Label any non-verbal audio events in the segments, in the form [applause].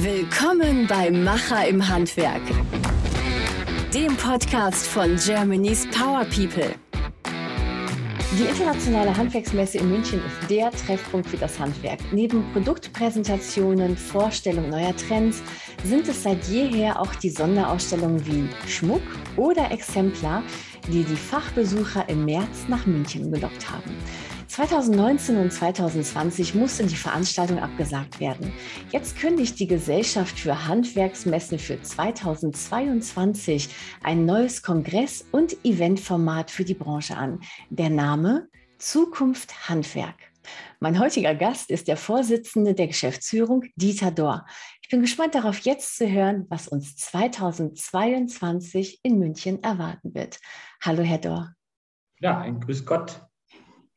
Willkommen bei Macher im Handwerk, dem Podcast von Germany's Power People. Die internationale Handwerksmesse in München ist der Treffpunkt für das Handwerk. Neben Produktpräsentationen, Vorstellung neuer Trends sind es seit jeher auch die Sonderausstellungen wie Schmuck oder Exemplar, die die Fachbesucher im März nach München gelockt haben. 2019 und 2020 musste die Veranstaltung abgesagt werden. Jetzt kündigt die Gesellschaft für Handwerksmessen für 2022 ein neues Kongress- und Eventformat für die Branche an. Der Name Zukunft Handwerk. Mein heutiger Gast ist der Vorsitzende der Geschäftsführung, Dieter Dorr. Ich bin gespannt darauf, jetzt zu hören, was uns 2022 in München erwarten wird. Hallo, Herr Dorr. Ja, ein Grüß Gott.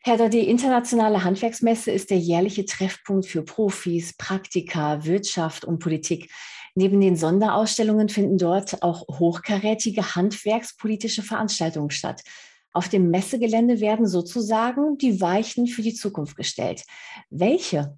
Herr die internationale Handwerksmesse ist der jährliche Treffpunkt für Profis, Praktiker, Wirtschaft und Politik. Neben den Sonderausstellungen finden dort auch hochkarätige handwerkspolitische Veranstaltungen statt. Auf dem Messegelände werden sozusagen die Weichen für die Zukunft gestellt. Welche?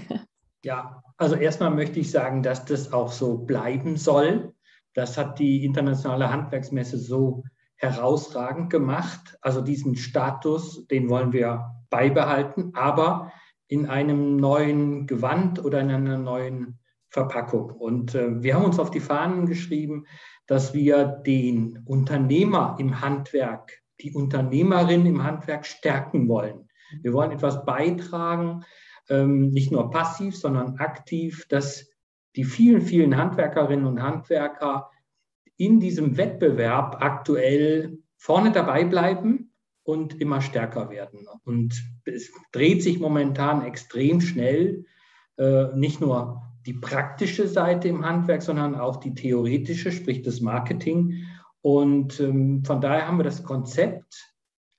[laughs] ja, also erstmal möchte ich sagen, dass das auch so bleiben soll. Das hat die internationale Handwerksmesse so herausragend gemacht. Also diesen Status, den wollen wir beibehalten, aber in einem neuen Gewand oder in einer neuen Verpackung. Und äh, wir haben uns auf die Fahnen geschrieben, dass wir den Unternehmer im Handwerk, die Unternehmerin im Handwerk stärken wollen. Wir wollen etwas beitragen, ähm, nicht nur passiv, sondern aktiv, dass die vielen, vielen Handwerkerinnen und Handwerker in diesem Wettbewerb aktuell vorne dabei bleiben und immer stärker werden. Und es dreht sich momentan extrem schnell, äh, nicht nur die praktische Seite im Handwerk, sondern auch die theoretische, sprich das Marketing. Und ähm, von daher haben wir das Konzept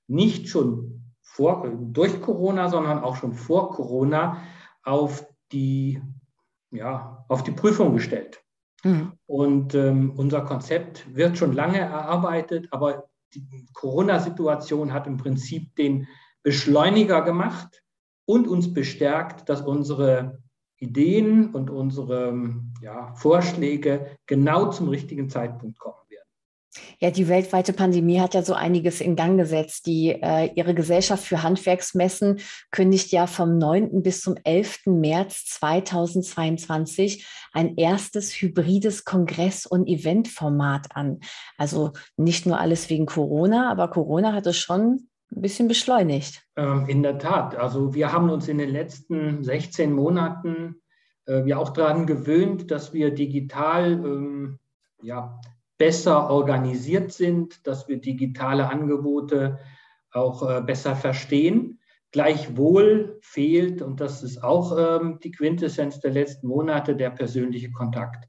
nicht schon vor, durch Corona, sondern auch schon vor Corona auf die, ja, auf die Prüfung gestellt. Mhm. Und ähm, unser Konzept wird schon lange erarbeitet, aber die Corona-Situation hat im Prinzip den Beschleuniger gemacht und uns bestärkt, dass unsere Ideen und unsere ja, Vorschläge genau zum richtigen Zeitpunkt kommen. Ja, die weltweite Pandemie hat ja so einiges in Gang gesetzt. Die, äh, ihre Gesellschaft für Handwerksmessen kündigt ja vom 9. bis zum 11. März 2022 ein erstes hybrides Kongress- und Eventformat an. Also nicht nur alles wegen Corona, aber Corona hat es schon ein bisschen beschleunigt. Ähm, in der Tat. Also wir haben uns in den letzten 16 Monaten äh, ja auch daran gewöhnt, dass wir digital ähm, ja, besser organisiert sind, dass wir digitale Angebote auch äh, besser verstehen. Gleichwohl fehlt, und das ist auch ähm, die Quintessenz der letzten Monate, der persönliche Kontakt.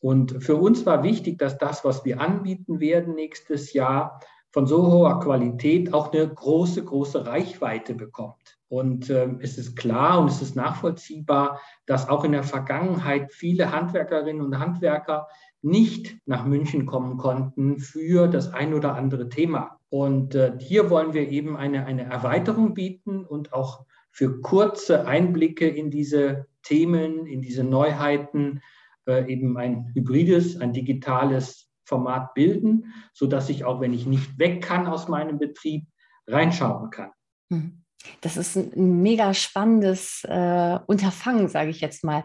Und für uns war wichtig, dass das, was wir anbieten werden nächstes Jahr, von so hoher Qualität auch eine große, große Reichweite bekommt. Und äh, es ist klar und es ist nachvollziehbar, dass auch in der Vergangenheit viele Handwerkerinnen und Handwerker nicht nach München kommen konnten für das ein oder andere Thema. Und äh, hier wollen wir eben eine, eine Erweiterung bieten und auch für kurze Einblicke in diese Themen, in diese Neuheiten äh, eben ein hybrides, ein digitales Format bilden, sodass ich auch, wenn ich nicht weg kann aus meinem Betrieb, reinschauen kann. Hm. Das ist ein mega spannendes äh, Unterfangen, sage ich jetzt mal.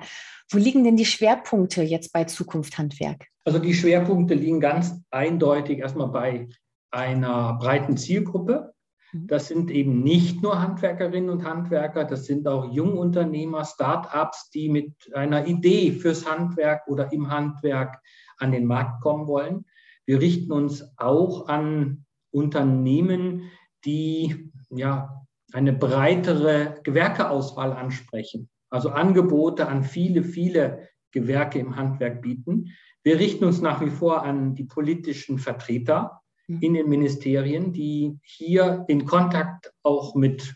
Wo liegen denn die Schwerpunkte jetzt bei Zukunft Handwerk? Also die Schwerpunkte liegen ganz eindeutig erstmal bei einer breiten Zielgruppe. Mhm. Das sind eben nicht nur Handwerkerinnen und Handwerker, das sind auch Jungunternehmer, Start-ups, die mit einer Idee fürs Handwerk oder im Handwerk an den Markt kommen wollen. Wir richten uns auch an Unternehmen, die ja eine breitere Gewerkeauswahl ansprechen also Angebote an viele, viele Gewerke im Handwerk bieten. Wir richten uns nach wie vor an die politischen Vertreter mhm. in den Ministerien, die hier in Kontakt auch mit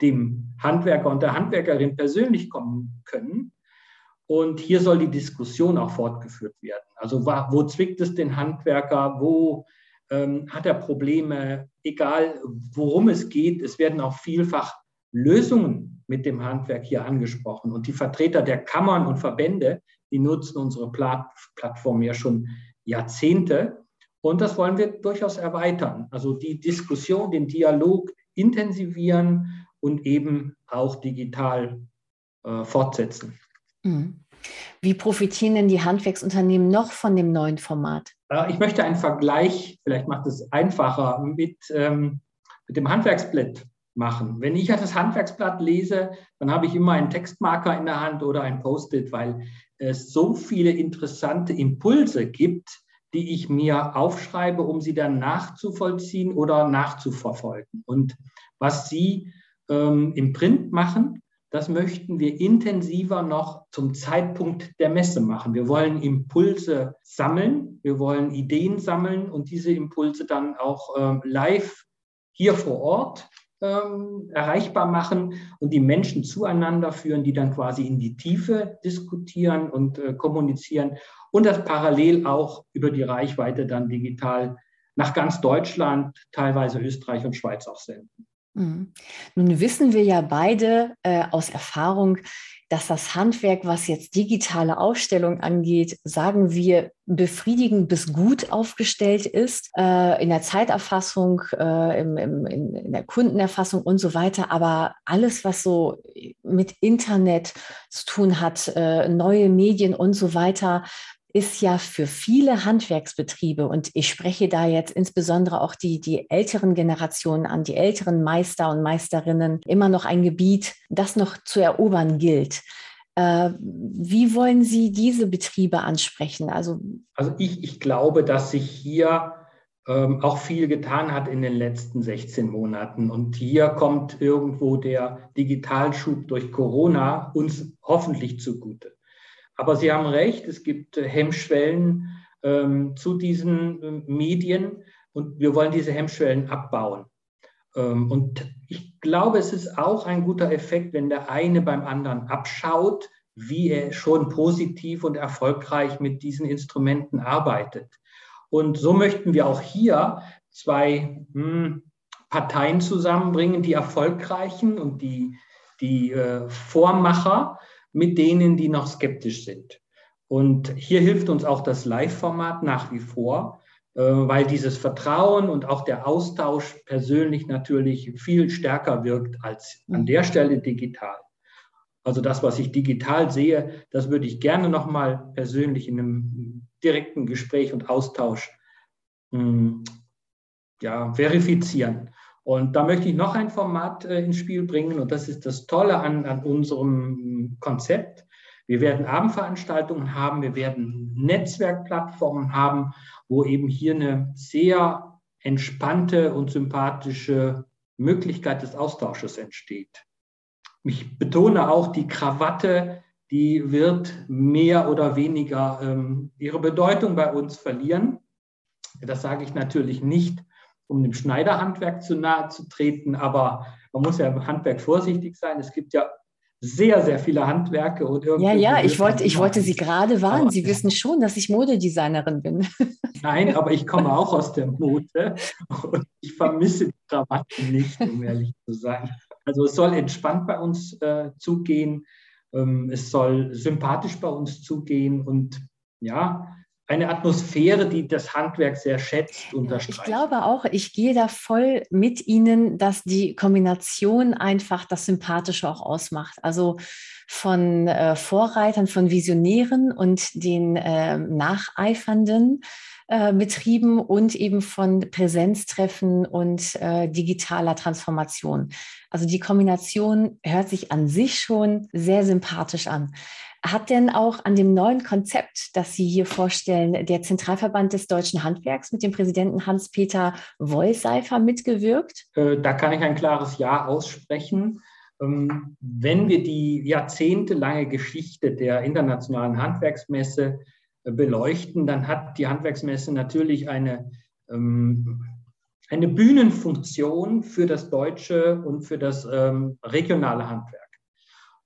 dem Handwerker und der Handwerkerin persönlich kommen können. Und hier soll die Diskussion auch fortgeführt werden. Also wo zwickt es den Handwerker? Wo ähm, hat er Probleme? Egal, worum es geht, es werden auch vielfach Lösungen mit dem Handwerk hier angesprochen. Und die Vertreter der Kammern und Verbände, die nutzen unsere Plattform ja schon Jahrzehnte. Und das wollen wir durchaus erweitern. Also die Diskussion, den Dialog intensivieren und eben auch digital äh, fortsetzen. Mhm. Wie profitieren denn die Handwerksunternehmen noch von dem neuen Format? Äh, ich möchte einen Vergleich, vielleicht macht es einfacher, mit, ähm, mit dem Handwerksblatt machen. Wenn ich das Handwerksblatt lese, dann habe ich immer einen Textmarker in der Hand oder ein Post-it, weil es so viele interessante Impulse gibt, die ich mir aufschreibe, um sie dann nachzuvollziehen oder nachzuverfolgen. Und was Sie ähm, im Print machen, das möchten wir intensiver noch zum Zeitpunkt der Messe machen. Wir wollen Impulse sammeln, wir wollen Ideen sammeln und diese Impulse dann auch ähm, live hier vor Ort ähm, erreichbar machen und die Menschen zueinander führen, die dann quasi in die Tiefe diskutieren und äh, kommunizieren und das parallel auch über die Reichweite dann digital nach ganz Deutschland, teilweise Österreich und Schweiz auch senden. Mhm. Nun wissen wir ja beide äh, aus Erfahrung, dass das Handwerk, was jetzt digitale Ausstellung angeht, sagen wir, befriedigend bis gut aufgestellt ist, äh, in der Zeiterfassung, äh, im, im, in, in, der Kundenerfassung und so weiter. Aber alles, was so mit Internet zu tun hat, äh, neue Medien und so weiter, ist ja für viele Handwerksbetriebe, und ich spreche da jetzt insbesondere auch die, die älteren Generationen an, die älteren Meister und Meisterinnen, immer noch ein Gebiet, das noch zu erobern gilt. Äh, wie wollen Sie diese Betriebe ansprechen? Also, also ich, ich glaube, dass sich hier ähm, auch viel getan hat in den letzten 16 Monaten. Und hier kommt irgendwo der Digitalschub durch Corona uns hoffentlich zugute. Aber Sie haben recht, es gibt äh, Hemmschwellen ähm, zu diesen äh, Medien und wir wollen diese Hemmschwellen abbauen. Ähm, und ich glaube, es ist auch ein guter Effekt, wenn der eine beim anderen abschaut, wie er schon positiv und erfolgreich mit diesen Instrumenten arbeitet. Und so möchten wir auch hier zwei hm, Parteien zusammenbringen, die erfolgreichen und die, die äh, Vormacher mit denen, die noch skeptisch sind. Und hier hilft uns auch das Live-Format nach wie vor, äh, weil dieses Vertrauen und auch der Austausch persönlich natürlich viel stärker wirkt als an der Stelle digital. Also das, was ich digital sehe, das würde ich gerne nochmal persönlich in einem direkten Gespräch und Austausch hm, ja, verifizieren. Und da möchte ich noch ein Format äh, ins Spiel bringen und das ist das Tolle an, an unserem Konzept. Wir werden Abendveranstaltungen haben, wir werden Netzwerkplattformen haben, wo eben hier eine sehr entspannte und sympathische Möglichkeit des Austausches entsteht. Ich betone auch, die Krawatte, die wird mehr oder weniger ähm, ihre Bedeutung bei uns verlieren. Das sage ich natürlich nicht, um dem Schneiderhandwerk zu nahe zu treten. Aber man muss ja im Handwerk vorsichtig sein. Es gibt ja sehr, sehr viele Handwerke. Und ja, ja, ich wollte, ich wollte Sie gerade warnen. Aber, Sie wissen schon, dass ich Modedesignerin bin. [laughs] Nein, aber ich komme auch aus der Mode und ich vermisse die Krawatten nicht, um ehrlich zu sein. Also es soll entspannt bei uns äh, zugehen. Ähm, es soll sympathisch bei uns zugehen und ja, eine Atmosphäre, die das Handwerk sehr schätzt, unterstreicht. Ich glaube auch, ich gehe da voll mit Ihnen, dass die Kombination einfach das Sympathische auch ausmacht. Also von äh, Vorreitern, von Visionären und den äh, Nacheifernden äh, Betrieben und eben von Präsenztreffen und äh, digitaler Transformation. Also die Kombination hört sich an sich schon sehr sympathisch an. Hat denn auch an dem neuen Konzept, das Sie hier vorstellen, der Zentralverband des deutschen Handwerks mit dem Präsidenten Hans-Peter Wollseifer mitgewirkt? Äh, da kann ich ein klares Ja aussprechen. Ähm, wenn wir die jahrzehntelange Geschichte der internationalen Handwerksmesse äh, beleuchten, dann hat die Handwerksmesse natürlich eine, ähm, eine Bühnenfunktion für das deutsche und für das ähm, regionale Handwerk.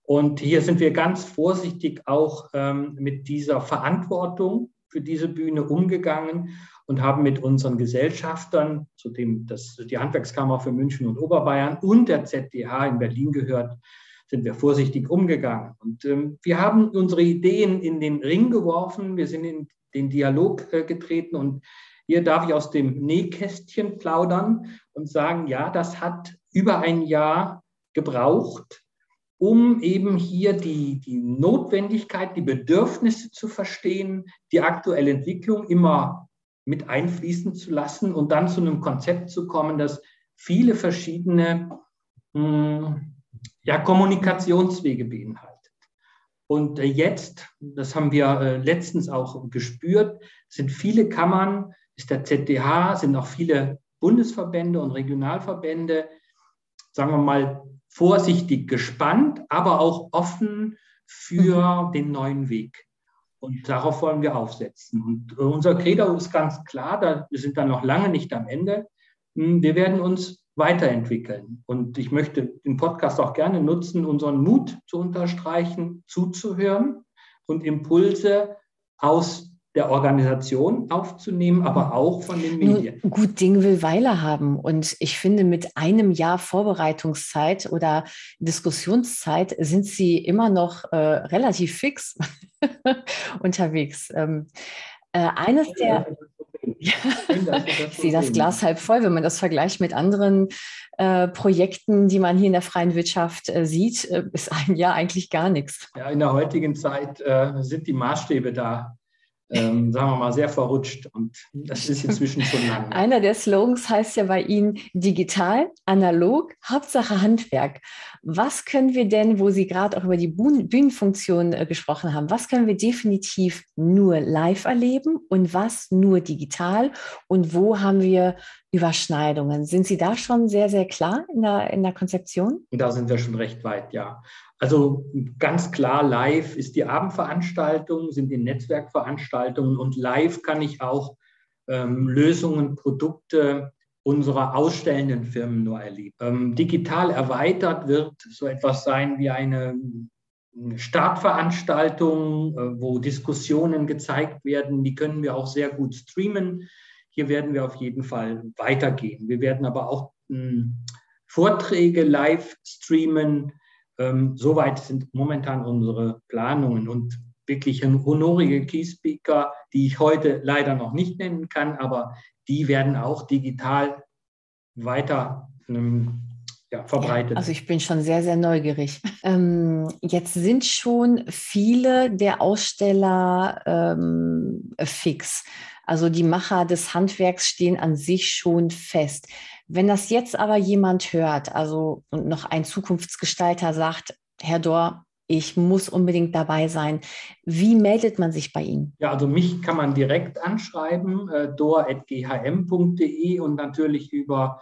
Und hier sind wir ganz vorsichtig auch ähm, mit dieser Verantwortung für diese Bühne umgegangen und haben mit unseren Gesellschaftern, zu dem das, die Handwerkskammer für München und Oberbayern und der ZDH in Berlin gehört, sind wir vorsichtig umgegangen. Und ähm, wir haben unsere Ideen in den Ring geworfen, wir sind in den Dialog äh, getreten und hier darf ich aus dem Nähkästchen plaudern und sagen, ja, das hat über ein Jahr gebraucht, um eben hier die, die Notwendigkeit, die Bedürfnisse zu verstehen, die aktuelle Entwicklung immer mit einfließen zu lassen und dann zu einem Konzept zu kommen, das viele verschiedene mh, hm, ja, Kommunikationswege beinhaltet. Und äh, jetzt, das haben wir äh, letztens auch gespürt, sind viele Kammern, ist der ZDH, sind auch viele Bundesverbände und Regionalverbände, sagen wir mal, vorsichtig gespannt, aber auch offen für mhm. den neuen Weg. Und darauf wollen wir aufsetzen. Und äh, unser Credo ist ganz klar, da, wir sind dann noch lange nicht am Ende. Hm, wir werden uns weiterentwickeln. Und ich möchte den Podcast auch gerne nutzen, unseren Mut zu unterstreichen, zuzuhören und Impulse aus der Organisation aufzunehmen, aber auch von den Medien. Nur gut Ding will Weile haben. Und ich finde, mit einem Jahr Vorbereitungszeit oder Diskussionszeit sind Sie immer noch äh, relativ fix [laughs] unterwegs. Ähm, äh, eines der. Ja. ich sehe das [laughs] Glas halb voll, wenn man das vergleicht mit anderen äh, Projekten, die man hier in der freien Wirtschaft äh, sieht, äh, ist ein Jahr eigentlich gar nichts. Ja, in der heutigen Zeit äh, sind die Maßstäbe da ähm, sagen wir mal, sehr verrutscht und das ist inzwischen schon lange. [laughs] Einer der Slogans heißt ja bei Ihnen digital, analog, Hauptsache Handwerk. Was können wir denn, wo Sie gerade auch über die Bühnenfunktion äh, gesprochen haben, was können wir definitiv nur live erleben und was nur digital und wo haben wir Überschneidungen? Sind Sie da schon sehr, sehr klar in der, in der Konzeption? Da sind wir schon recht weit, ja. Also ganz klar, live ist die Abendveranstaltung, sind die Netzwerkveranstaltungen und live kann ich auch ähm, Lösungen, Produkte unserer ausstellenden Firmen nur erleben. Ähm, digital erweitert wird so etwas sein wie eine Startveranstaltung, äh, wo Diskussionen gezeigt werden. Die können wir auch sehr gut streamen. Hier werden wir auf jeden Fall weitergehen. Wir werden aber auch hm, Vorträge live streamen ähm, soweit sind momentan unsere Planungen und wirklich honorige Key-Speaker, die ich heute leider noch nicht nennen kann, aber die werden auch digital weiter ähm, ja, verbreitet. also ich bin schon sehr, sehr neugierig. Ähm, jetzt sind schon viele der Aussteller ähm, fix. Also die Macher des Handwerks stehen an sich schon fest. Wenn das jetzt aber jemand hört, also und noch ein Zukunftsgestalter sagt, Herr Dor, ich muss unbedingt dabei sein. Wie meldet man sich bei Ihnen? Ja, also mich kann man direkt anschreiben, äh, dor.ghm.de und natürlich über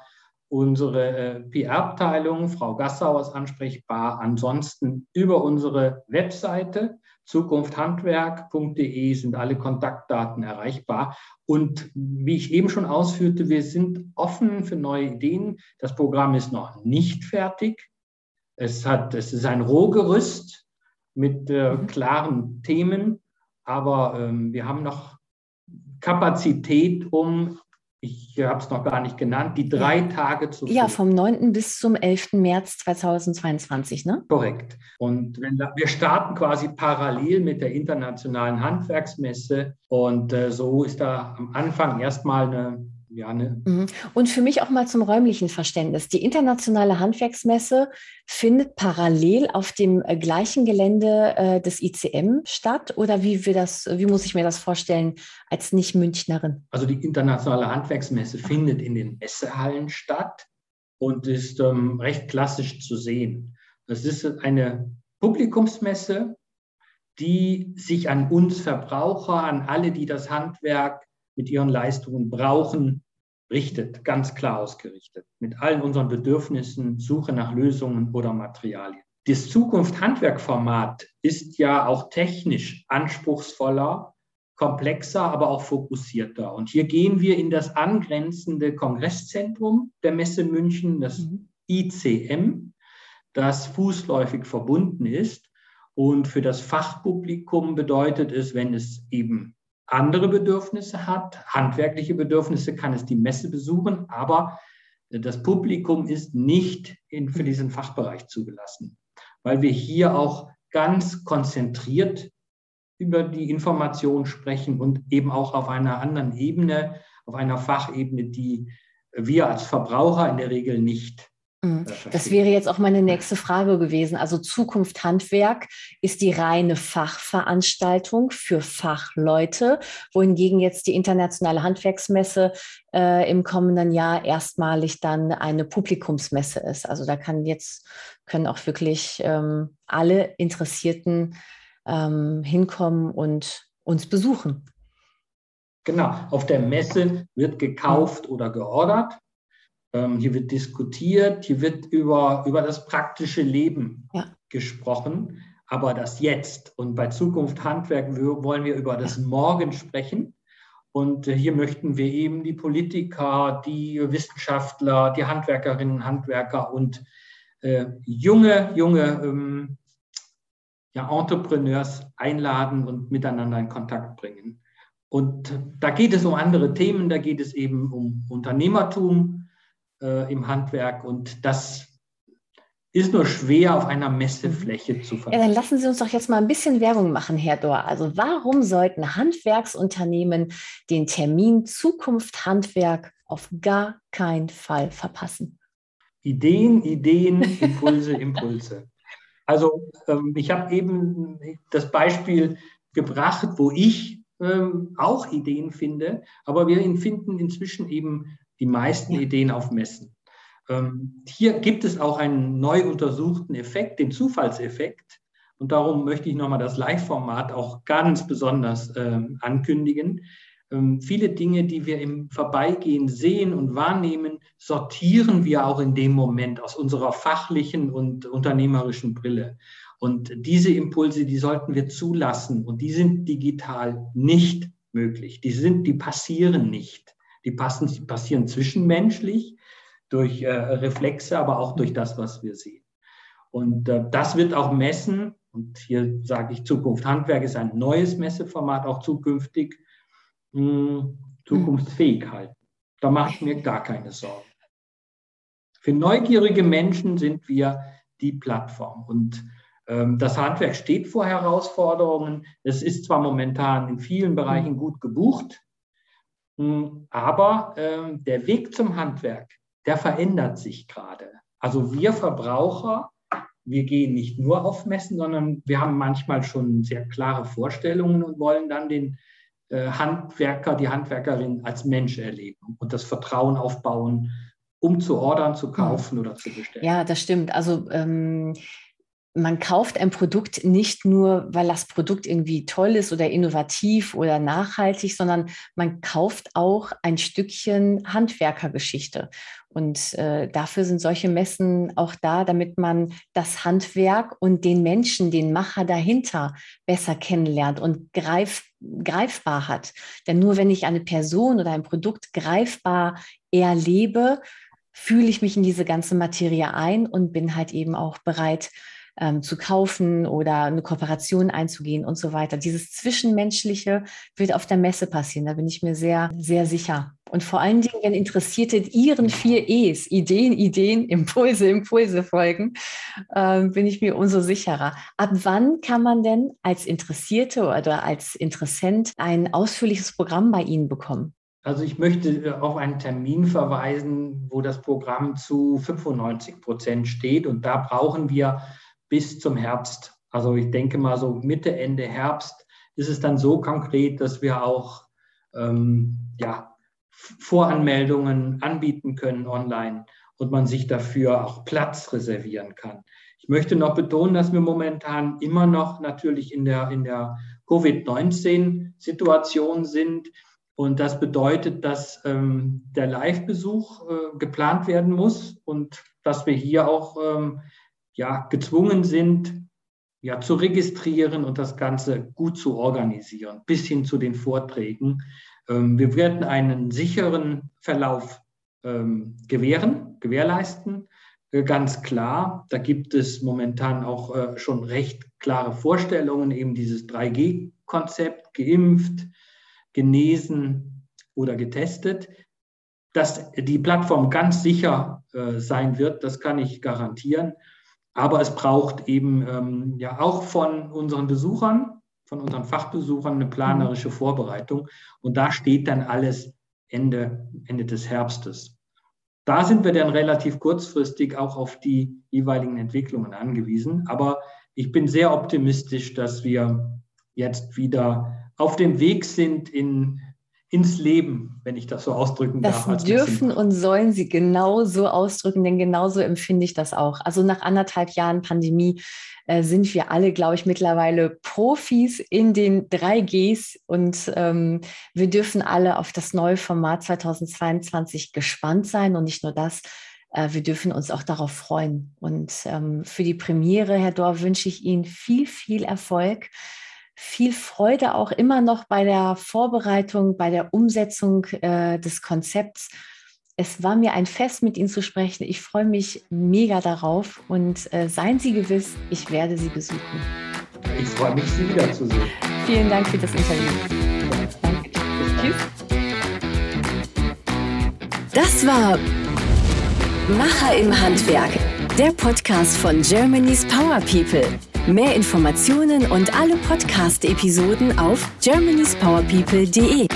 unsere äh, PR-Abteilung, Frau Gassauer ist ansprechbar. Ansonsten über unsere Webseite zukunfthandwerk.de sind alle Kontaktdaten erreichbar. Und wie ich eben schon ausführte, wir sind offen für neue Ideen. Das Programm ist noch nicht fertig. Es, hat, es ist ein Rohgerüst mit äh, mhm. klaren Themen, aber ähm, wir haben noch Kapazität, um ich habe es noch gar nicht genannt, die drei Tage zu Ja, vom 9. bis zum 11. März 2022, ne? Korrekt. Und da, wir starten quasi parallel mit der internationalen Handwerksmesse und äh, so ist da am Anfang erstmal eine ja, ne? Mhm. Und für mich auch mal zum räumlichen Verständnis. Die internationale Handwerksmesse findet parallel auf dem äh, gleichen Gelände äh, des ICM statt oder wie, wir das, wie muss ich mir das vorstellen als Nicht-Münchnerin? Also die internationale Handwerksmesse findet in den Messehallen statt und ist ähm, recht klassisch zu sehen. Das ist eine Publikumsmesse, die sich an uns Verbraucher, an alle, die das Handwerk mit ihren Leistungen brauchen, richtet, ganz klar ausgerichtet, mit allen unseren Bedürfnissen, Suche nach Lösungen oder Materialien. Das Zukunft-Handwerk-Format ist ja auch technisch anspruchsvoller, komplexer, aber auch fokussierter. Und hier gehen wir in das angrenzende Kongresszentrum der Messe München, das mhm. ICM, das fußläufig verbunden ist. Und für das Fachpublikum bedeutet es, wenn es eben andere Bedürfnisse hat, handwerkliche Bedürfnisse, kann es die Messe besuchen, aber das Publikum ist nicht in, für diesen Fachbereich zugelassen. weil wir hier auch ganz konzentriert über die Information sprechen und eben auch auf einer anderen Ebene, auf einer Fachebene, die wir als Verbraucher in der Regel nicht. Das wäre jetzt auch meine nächste Frage gewesen. Also Zukunft Handwerk ist die reine Fachveranstaltung für Fachleute, wohingegen jetzt die internationale Handwerksmesse äh, im kommenden Jahr erstmalig dann eine Publikumsmesse ist. Also da kann jetzt können auch wirklich ähm, alle Interessierten ähm, hinkommen und uns besuchen. Genau, auf der Messe wird gekauft oder geordert. Ähm, hier wird diskutiert, hier wird über, über das praktische Leben ja. gesprochen, aber das Jetzt. Und bei Zukunft Handwerk wollen wir über das Morgen sprechen. Und äh, hier möchten wir eben die Politiker, die Wissenschaftler, die Handwerkerinnen, Handwerker und äh, junge, junge ähm, ja, Entrepreneurs einladen und miteinander in Kontakt bringen. Und da geht es um andere Themen, da geht es eben um Unternehmertum, äh, im Handwerk und das ist nur schwer auf einer Messefläche zu verstehen. Ja, dann lassen Sie uns doch jetzt mal ein bisschen Werbung machen, Herr Dor. Also warum sollten Handwerksunternehmen den Termin Zukunft Handwerk auf gar keinen Fall verpassen? Ideen, Ideen, Impulse, Impulse. Also ähm, ich habe eben das Beispiel gebracht, wo ich ähm, auch Ideen finde, aber wir finden inzwischen eben die meisten ja. Ideen auf Messen. Ähm, hier gibt es auch einen neu untersuchten Effekt, den Zufallseffekt. Und darum möchte ich nochmal das Live-Format auch ganz besonders ähm, ankündigen. Ähm, viele Dinge, die wir im Vorbeigehen sehen und wahrnehmen, sortieren wir auch in dem Moment aus unserer fachlichen und unternehmerischen Brille. Und diese Impulse, die sollten wir zulassen und die sind digital nicht möglich. Die sind, die passieren nicht. Die, passen, passieren zwischenmenschlich durch äh, Reflexe, aber auch durch das, was wir sehen. Und äh, das wird auch messen. Und hier sage ich, Zukunft Handwerk ist ein neues Messeformat, auch zukünftig mh, hm, zukunftsfähig halten. Da mache ich mir gar keine Sorgen. Für neugierige Menschen sind wir die Plattform. Und ähm, das Handwerk steht vor Herausforderungen. Es ist zwar momentan in vielen Bereichen gut gebucht, hm, aber ähm, der Weg zum Handwerk, der verändert sich gerade. Also wir Verbraucher, wir gehen nicht nur auf Messen, sondern wir haben manchmal schon sehr klare Vorstellungen und wollen dann den äh, Handwerker, die Handwerkerin als Mensch erleben und das Vertrauen aufbauen, um zu ordern, zu kaufen oder zu bestellen. Ja, das stimmt. Also ähm, man kauft ein Produkt nicht nur, weil das Produkt irgendwie toll ist oder innovativ oder nachhaltig, sondern man kauft auch ein Stückchen Handwerkergeschichte. Und äh, dafür sind solche Messen auch da, damit man das Handwerk und den Menschen, den Macher dahinter besser kennenlernt und greif, greifbar hat. Denn nur wenn ich eine Person oder ein Produkt greifbar erlebe, fühle ich mich in diese ganze Materie ein und bin halt eben auch bereit, ähm, zu kaufen oder eine Kooperation einzugehen und so weiter. Dieses Zwischenmenschliche wird auf der Messe passieren, da bin ich mir sehr, sehr sicher. Und vor allen Dingen, wenn Interessierte ihren vier E's, Ideen, Ideen, Impulse, Impulse folgen, äh, bin ich mir umso sicherer. Ab wann kann man denn als Interessierte oder als Interessent ein ausführliches Programm bei Ihnen bekommen? Also ich möchte auf einen Termin verweisen, wo das Programm zu 95 Prozent steht. Und da brauchen wir bis zum Herbst. Also ich denke mal so Mitte, Ende Herbst ist es dann so konkret, dass wir auch ähm, ja, Voranmeldungen anbieten können online und man sich dafür auch Platz reservieren kann. Ich möchte noch betonen, dass wir momentan immer noch natürlich in der, in der Covid-19-Situation sind. Und das bedeutet, dass ähm, der Live-Besuch äh, geplant werden muss und dass wir hier auch ähm, ja, gezwungen sind, ja, zu registrieren und das Ganze gut zu organisieren, bis hin zu den Vorträgen. Ähm, wir werden einen sicheren Verlauf ähm, gewähren, gewährleisten. Äh, ganz klar, da gibt es momentan auch äh, schon recht klare Vorstellungen, eben dieses 3G-Konzept, geimpft, genesen oder getestet. Dass die Plattform ganz sicher äh, sein wird, das kann ich garantieren. Aber es braucht eben ähm, ja auch von unseren Besuchern, von unseren Fachbesuchern eine planerische mhm. Vorbereitung. Und da steht dann alles Ende, Ende des Herbstes. Da sind wir dann relativ kurzfristig auch auf die jeweiligen Entwicklungen angewiesen. Aber ich bin sehr optimistisch, dass wir jetzt wieder auf dem Weg sind in, ins Leben, wenn ich das so ausdrücken das darf. Das dürfen und sollen Sie genau so ausdrücken, denn genauso empfinde ich das auch. Also nach anderthalb Jahren Pandemie äh, sind wir alle, glaube ich, mittlerweile Profis in den 3Gs und ähm, wir dürfen alle auf das neue Format 2022 gespannt sein und nicht nur das. Äh, wir dürfen uns auch darauf freuen. Und ähm, für die Premiere, Herr Dorf, wünsche ich Ihnen viel, viel Erfolg viel Freude auch immer noch bei der Vorbereitung, bei der Umsetzung äh, des Konzepts. Es war mir ein Fest, mit Ihnen zu sprechen. Ich freue mich mega darauf und äh, seien Sie gewiss, ich werde Sie besuchen. Ich freue mich, Sie wiederzusehen. Vielen Dank für das Interview. Danke. Tschüss. Das war Macher im Handwerk, der Podcast von Germany's Power People. Mehr Informationen und alle Podcast-Episoden auf germanyspowerpeople.de.